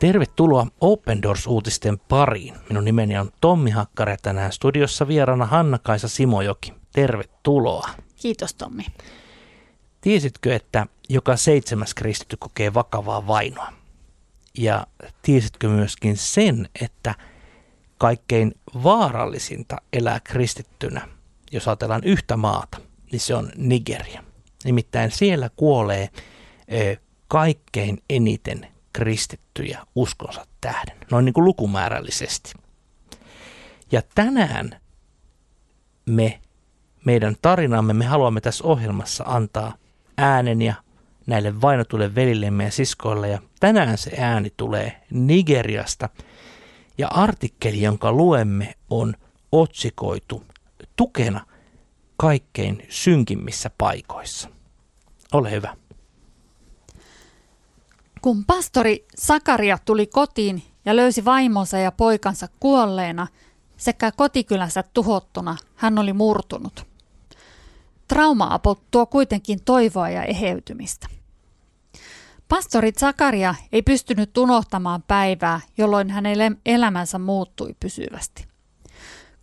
Tervetuloa Open Doors-uutisten pariin. Minun nimeni on Tommi Hakkari ja tänään studiossa vieraana Hanna-Kaisa Simojoki. Tervetuloa. Kiitos Tommi. Tiesitkö, että joka seitsemäs kristitty kokee vakavaa vainoa? Ja tiesitkö myöskin sen, että kaikkein vaarallisinta elää kristittynä, jos ajatellaan yhtä maata, niin se on Nigeria. Nimittäin siellä kuolee kaikkein eniten kristittyjä uskonsa tähden, noin niin kuin lukumäärällisesti. Ja tänään me, meidän tarinamme, me haluamme tässä ohjelmassa antaa äänen ja näille vainotuille velillemme ja siskoille. Ja tänään se ääni tulee Nigeriasta. Ja artikkeli, jonka luemme, on otsikoitu tukena kaikkein synkimmissä paikoissa. Ole hyvä. Kun pastori Sakaria tuli kotiin ja löysi vaimonsa ja poikansa kuolleena sekä kotikylänsä tuhottuna, hän oli murtunut. Trauma-apu tuo kuitenkin toivoa ja eheytymistä. Pastori Zakaria ei pystynyt unohtamaan päivää, jolloin hänen elämänsä muuttui pysyvästi.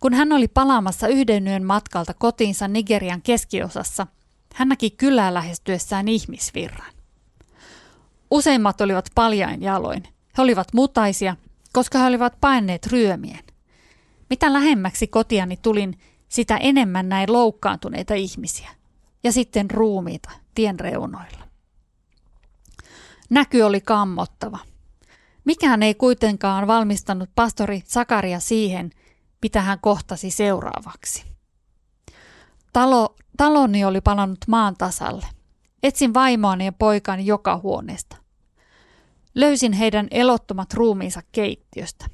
Kun hän oli palaamassa yhden yön matkalta kotiinsa Nigerian keskiosassa, hän näki kylää lähestyessään ihmisvirran. Useimmat olivat paljain jaloin. He olivat mutaisia, koska he olivat paineet ryömien. Mitä lähemmäksi kotiani tulin, sitä enemmän näin loukkaantuneita ihmisiä. Ja sitten ruumiita tien reunoilla. Näky oli kammottava. Mikään ei kuitenkaan valmistanut pastori Sakaria siihen, mitä hän kohtasi seuraavaksi. Talo, taloni oli palannut maan tasalle. Etsin vaimoani ja poikani joka huoneesta. Löysin heidän elottomat ruumiinsa keittiöstä.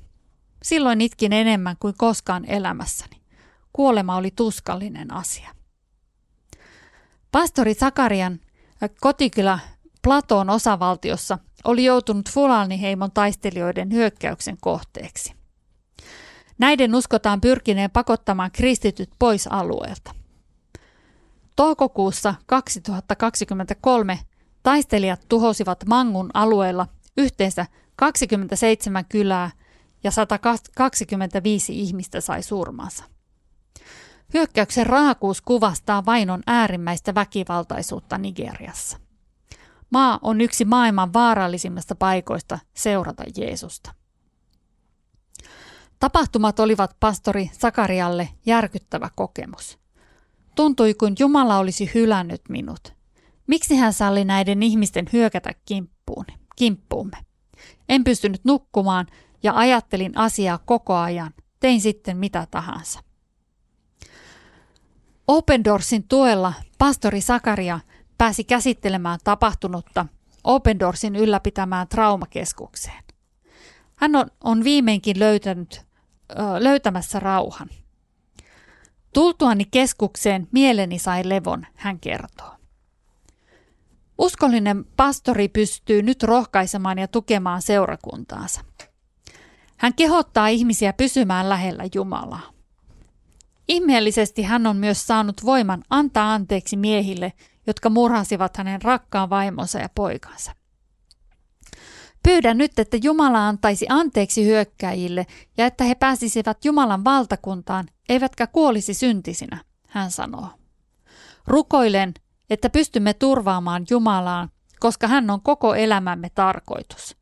Silloin itkin enemmän kuin koskaan elämässäni. Kuolema oli tuskallinen asia. Pastori Sakarian kotikylä Platon osavaltiossa oli joutunut Fulani-heimon taistelijoiden hyökkäyksen kohteeksi. Näiden uskotaan pyrkineen pakottamaan kristityt pois alueelta. Toukokuussa 2023 taistelijat tuhosivat Mangun alueella yhteensä 27 kylää ja 125 ihmistä sai surmansa. Hyökkäyksen raakuus kuvastaa vainon äärimmäistä väkivaltaisuutta Nigeriassa. Maa on yksi maailman vaarallisimmista paikoista seurata Jeesusta. Tapahtumat olivat pastori Sakarialle järkyttävä kokemus. Tuntui kuin Jumala olisi hylännyt minut. Miksi hän salli näiden ihmisten hyökätä kimppuun, kimppuumme? En pystynyt nukkumaan ja ajattelin asiaa koko ajan. Tein sitten mitä tahansa. Open Doorsin tuella pastori Sakaria pääsi käsittelemään tapahtunutta Open Doorsin ylläpitämään traumakeskukseen. Hän on, on viimeinkin löytänyt, ö, löytämässä rauhan. Tultuani keskukseen mieleni sai levon, hän kertoo. Uskollinen pastori pystyy nyt rohkaisemaan ja tukemaan seurakuntaansa. Hän kehottaa ihmisiä pysymään lähellä Jumalaa. Ihmeellisesti hän on myös saanut voiman antaa anteeksi miehille, jotka murhasivat hänen rakkaan vaimonsa ja poikansa. Pyydän nyt, että Jumala antaisi anteeksi hyökkäjille ja että he pääsisivät Jumalan valtakuntaan, eivätkä kuolisi syntisinä, hän sanoo. Rukoilen, että pystymme turvaamaan Jumalaan, koska hän on koko elämämme tarkoitus.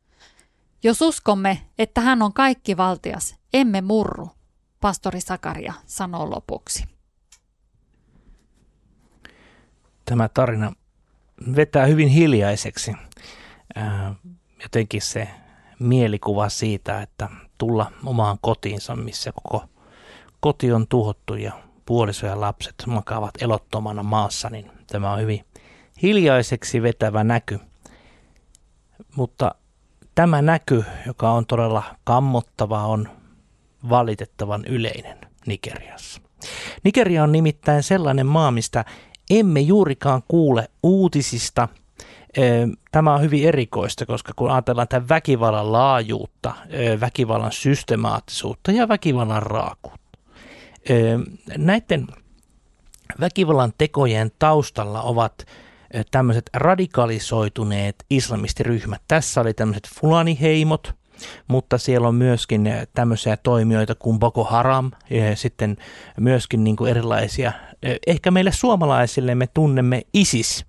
Jos uskomme, että hän on kaikki valtias, emme murru, pastori Sakaria sanoo lopuksi. Tämä tarina vetää hyvin hiljaiseksi. Jotenkin se mielikuva siitä, että tulla omaan kotiinsa, missä koko koti on tuhottu ja puoliso ja lapset makaavat elottomana maassa, niin tämä on hyvin hiljaiseksi vetävä näky. Mutta tämä näky, joka on todella kammottava, on valitettavan yleinen Nigeriassa. Nigeria on nimittäin sellainen maa, mistä emme juurikaan kuule uutisista. Tämä on hyvin erikoista, koska kun ajatellaan tämän väkivallan laajuutta, väkivallan systemaattisuutta ja väkivallan raakuutta. Näiden väkivallan tekojen taustalla ovat tämmöiset radikalisoituneet islamistiryhmät. Tässä oli tämmöiset fulaniheimot, mutta siellä on myöskin tämmöisiä toimijoita kuin Boko Haram ja sitten myöskin niin kuin erilaisia, ehkä meille suomalaisille me tunnemme ISIS,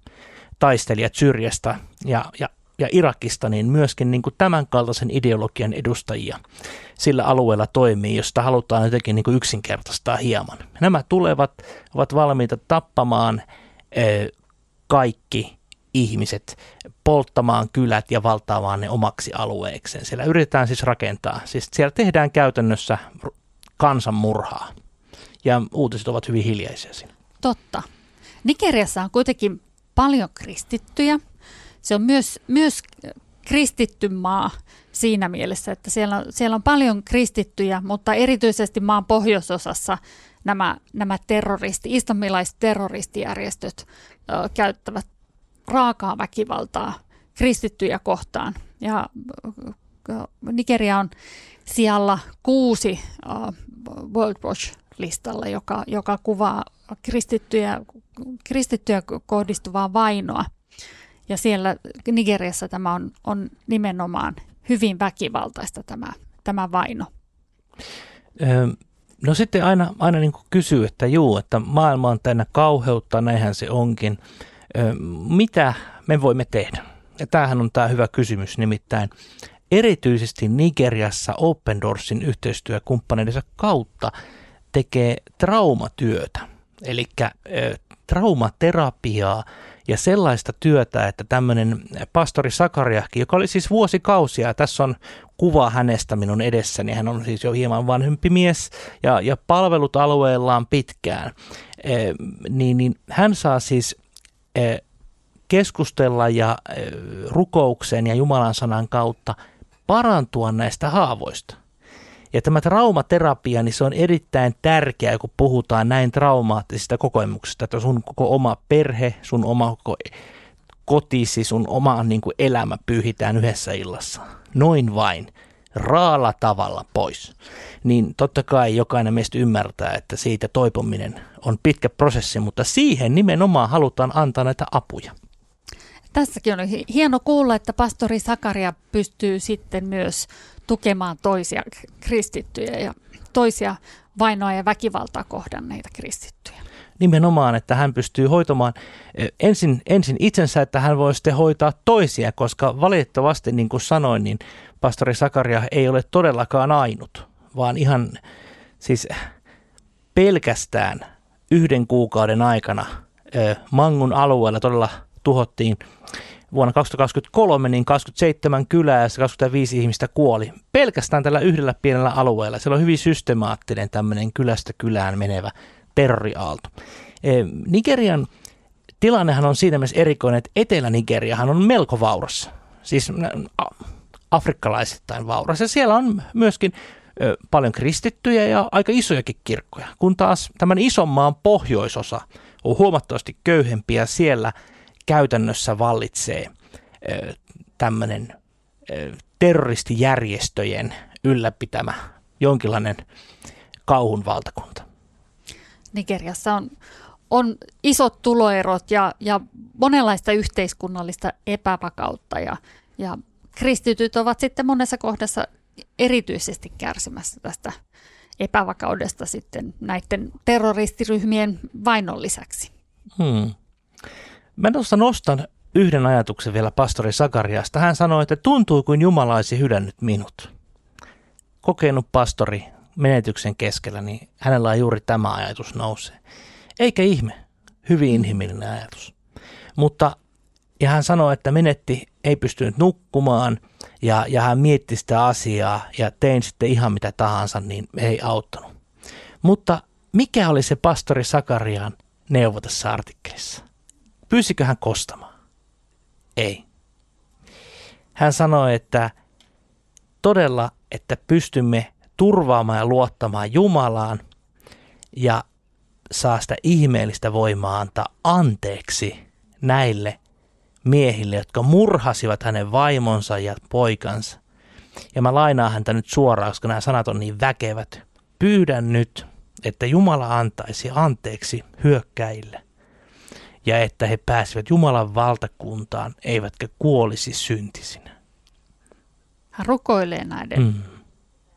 taistelijat Syrjästä ja, ja ja Irakista, niin myöskin niin kuin tämän kaltaisen ideologian edustajia sillä alueella toimii, josta halutaan jotenkin niin kuin yksinkertaistaa hieman. Nämä tulevat, ovat valmiita tappamaan ö, kaikki ihmiset, polttamaan kylät ja valtaamaan ne omaksi alueekseen. Siellä yritetään siis rakentaa, siis siellä tehdään käytännössä kansanmurhaa ja uutiset ovat hyvin hiljaisia siinä. Totta. Nigeriassa on kuitenkin paljon kristittyjä – se on myös, myös kristitty maa siinä mielessä, että siellä on, siellä on paljon kristittyjä, mutta erityisesti maan pohjoisosassa nämä, nämä terroristi, islamilaiset terroristijärjestöt ö, käyttävät raakaa väkivaltaa kristittyjä kohtaan. Ja Nigeria on siellä kuusi World Watch-listalla, joka, joka kuvaa kristittyjä, kristittyjä kohdistuvaa vainoa. Ja siellä Nigeriassa tämä on, on nimenomaan hyvin väkivaltaista tämä, tämä vaino. No sitten aina, aina niin kuin kysyy, että juu, että maailma on täynnä kauheutta, näinhän se onkin. Mitä me voimme tehdä? Ja tämähän on tämä hyvä kysymys, nimittäin erityisesti Nigeriassa Open Doorsin yhteistyökumppaneidensa kautta tekee traumatyötä, eli traumaterapiaa ja sellaista työtä, että tämmöinen pastori Sakariahki, joka oli siis vuosikausia, ja tässä on kuva hänestä minun edessäni, hän on siis jo hieman vanhempi mies ja, ja palvelut alueellaan pitkään, e, niin, niin hän saa siis e, keskustella ja e, rukouksen ja Jumalan sanan kautta parantua näistä haavoista. Ja tämä traumaterapia, niin se on erittäin tärkeää, kun puhutaan näin traumaattisista kokemuksista, että sun koko oma perhe, sun oma koko kotisi, sun oma niin kuin elämä pyyhitään yhdessä illassa. Noin vain raalla tavalla pois, niin totta kai jokainen meistä ymmärtää, että siitä toipuminen on pitkä prosessi, mutta siihen nimenomaan halutaan antaa näitä apuja. Tässäkin on hieno kuulla, että pastori Sakaria pystyy sitten myös tukemaan toisia kristittyjä ja toisia vainoa ja väkivaltaa kohdanneita kristittyjä. Nimenomaan, että hän pystyy hoitamaan eh, ensin, ensin itsensä, että hän voi sitten hoitaa toisia, koska valitettavasti, niin kuin sanoin, niin pastori Sakaria ei ole todellakaan ainut, vaan ihan siis pelkästään yhden kuukauden aikana eh, Mangun alueella todella tuhottiin vuonna 2023 niin 27 kylää ja 25 ihmistä kuoli pelkästään tällä yhdellä pienellä alueella. Siellä on hyvin systemaattinen tämmöinen kylästä kylään menevä terroriaalto. E, Nigerian tilannehan on siinä mielessä erikoinen, että Etelä-Nigeriahan on melko vauras. Siis afrikkalaisittain vauras. Ja siellä on myöskin paljon kristittyjä ja aika isojakin kirkkoja, kun taas tämän ison maan pohjoisosa on huomattavasti köyhempiä siellä – käytännössä vallitsee tämmöinen terroristijärjestöjen ylläpitämä jonkinlainen kauhun valtakunta. Nigeriassa on, on isot tuloerot ja, ja monenlaista yhteiskunnallista epävakautta ja, ja kristityt ovat sitten monessa kohdassa erityisesti kärsimässä tästä epävakaudesta sitten näiden terroristiryhmien vainon lisäksi. Hmm. Mä tuossa nostan yhden ajatuksen vielä pastori Sakariasta. Hän sanoi, että tuntuu kuin Jumala olisi hylännyt minut. Kokenut pastori menetyksen keskellä, niin hänellä on juuri tämä ajatus nousee. Eikä ihme, hyvin inhimillinen ajatus. Mutta, ja hän sanoi, että menetti, ei pystynyt nukkumaan, ja, ja hän mietti sitä asiaa, ja tein sitten ihan mitä tahansa, niin ei auttanut. Mutta mikä oli se pastori Sakarian neuvo tässä artikkelissa? Pyysikö hän kostamaan? Ei. Hän sanoi, että todella, että pystymme turvaamaan ja luottamaan Jumalaan ja saa sitä ihmeellistä voimaa antaa anteeksi näille miehille, jotka murhasivat hänen vaimonsa ja poikansa. Ja mä lainaan häntä nyt suoraan, koska nämä sanat on niin väkevät. Pyydän nyt, että Jumala antaisi anteeksi hyökkäille ja että he pääsivät Jumalan valtakuntaan, eivätkä kuolisi syntisinä. Hän rukoilee näiden Mm.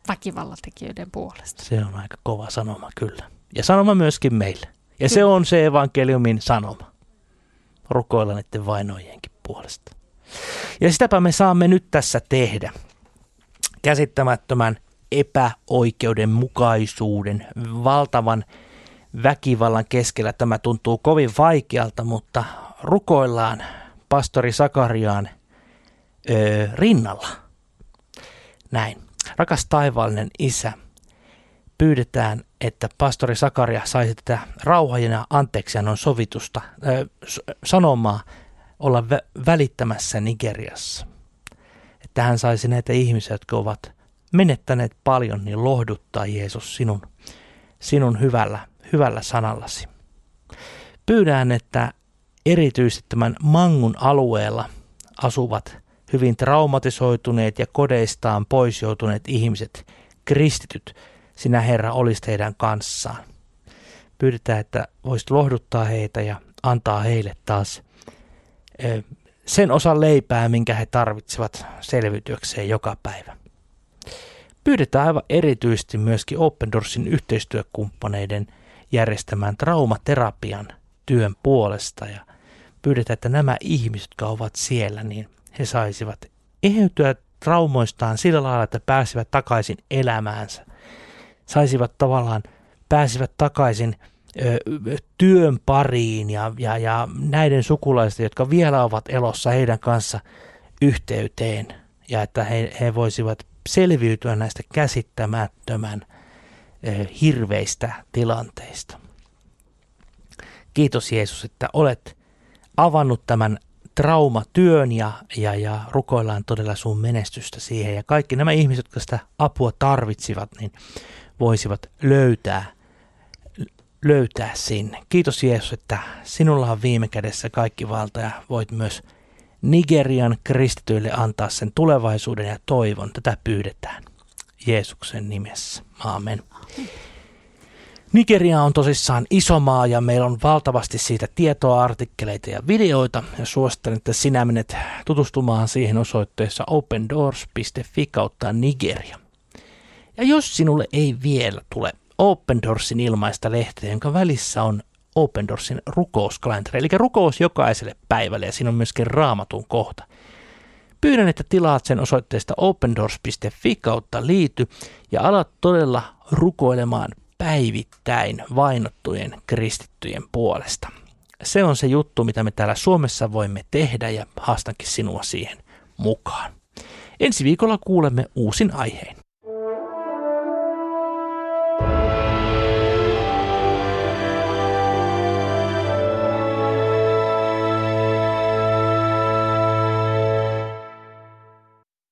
väkivallatekijöiden puolesta. Se on aika kova sanoma kyllä. Ja sanoma myöskin meille. Ja se on se evankeliumin sanoma. Rukoilla niiden vainojienkin puolesta. Ja sitäpä me saamme nyt tässä tehdä. Käsittämättömän epäoikeudenmukaisuuden, valtavan väkivallan keskellä tämä tuntuu kovin vaikealta, mutta rukoillaan pastori Sakariaan öö, rinnalla. Näin. Rakas taivaallinen isä, pyydetään, että pastori Sakaria saisi tätä rauhan ja anteeksiannon sovitusta ö, sanomaa olla vä- välittämässä Nigeriassa. Että hän saisi näitä ihmisiä, jotka ovat menettäneet paljon, niin lohduttaa Jeesus sinun, sinun hyvällä, hyvällä sanallasi. Pyydän, että erityisesti tämän Mangun alueella asuvat hyvin traumatisoituneet ja kodeistaan pois joutuneet ihmiset, kristityt, sinä Herra olisit heidän kanssaan. Pyydetään, että voisit lohduttaa heitä ja antaa heille taas sen osan leipää, minkä he tarvitsevat selviytyäkseen joka päivä. Pyydetään aivan erityisesti myöskin Open Doorsin yhteistyökumppaneiden järjestämään traumaterapian työn puolesta ja pyydetään, että nämä ihmiset, jotka ovat siellä, niin he saisivat eheytyä traumoistaan sillä lailla, että pääsivät takaisin elämäänsä. Saisivat tavallaan, pääsivät takaisin ö, työn pariin ja, ja, ja näiden sukulaisten, jotka vielä ovat elossa heidän kanssa yhteyteen ja että he, he voisivat selviytyä näistä käsittämättömän hirveistä tilanteista. Kiitos Jeesus, että olet avannut tämän traumatyön ja, ja, ja rukoillaan todella sun menestystä siihen. Ja kaikki nämä ihmiset, jotka sitä apua tarvitsivat, niin voisivat löytää, löytää sinne. Kiitos Jeesus, että sinulla on viime kädessä kaikki valta ja voit myös Nigerian kristityille antaa sen tulevaisuuden ja toivon. Tätä pyydetään Jeesuksen nimessä. Aamen. Nigeria on tosissaan iso maa ja meillä on valtavasti siitä tietoa, artikkeleita ja videoita. Ja suosittelen, että sinä menet tutustumaan siihen osoitteessa opendoors.fi kautta Nigeria. Ja jos sinulle ei vielä tule Open Doorsin ilmaista lehteä, jonka välissä on Open Doorsin rukouskalenteri, eli rukous jokaiselle päivälle ja siinä on myöskin raamatun kohta. Pyydän, että tilaat sen osoitteesta opendoors.fi kautta liity ja alat todella rukoilemaan päivittäin vainottujen kristittyjen puolesta. Se on se juttu, mitä me täällä Suomessa voimme tehdä ja haastankin sinua siihen mukaan. Ensi viikolla kuulemme uusin aiheen.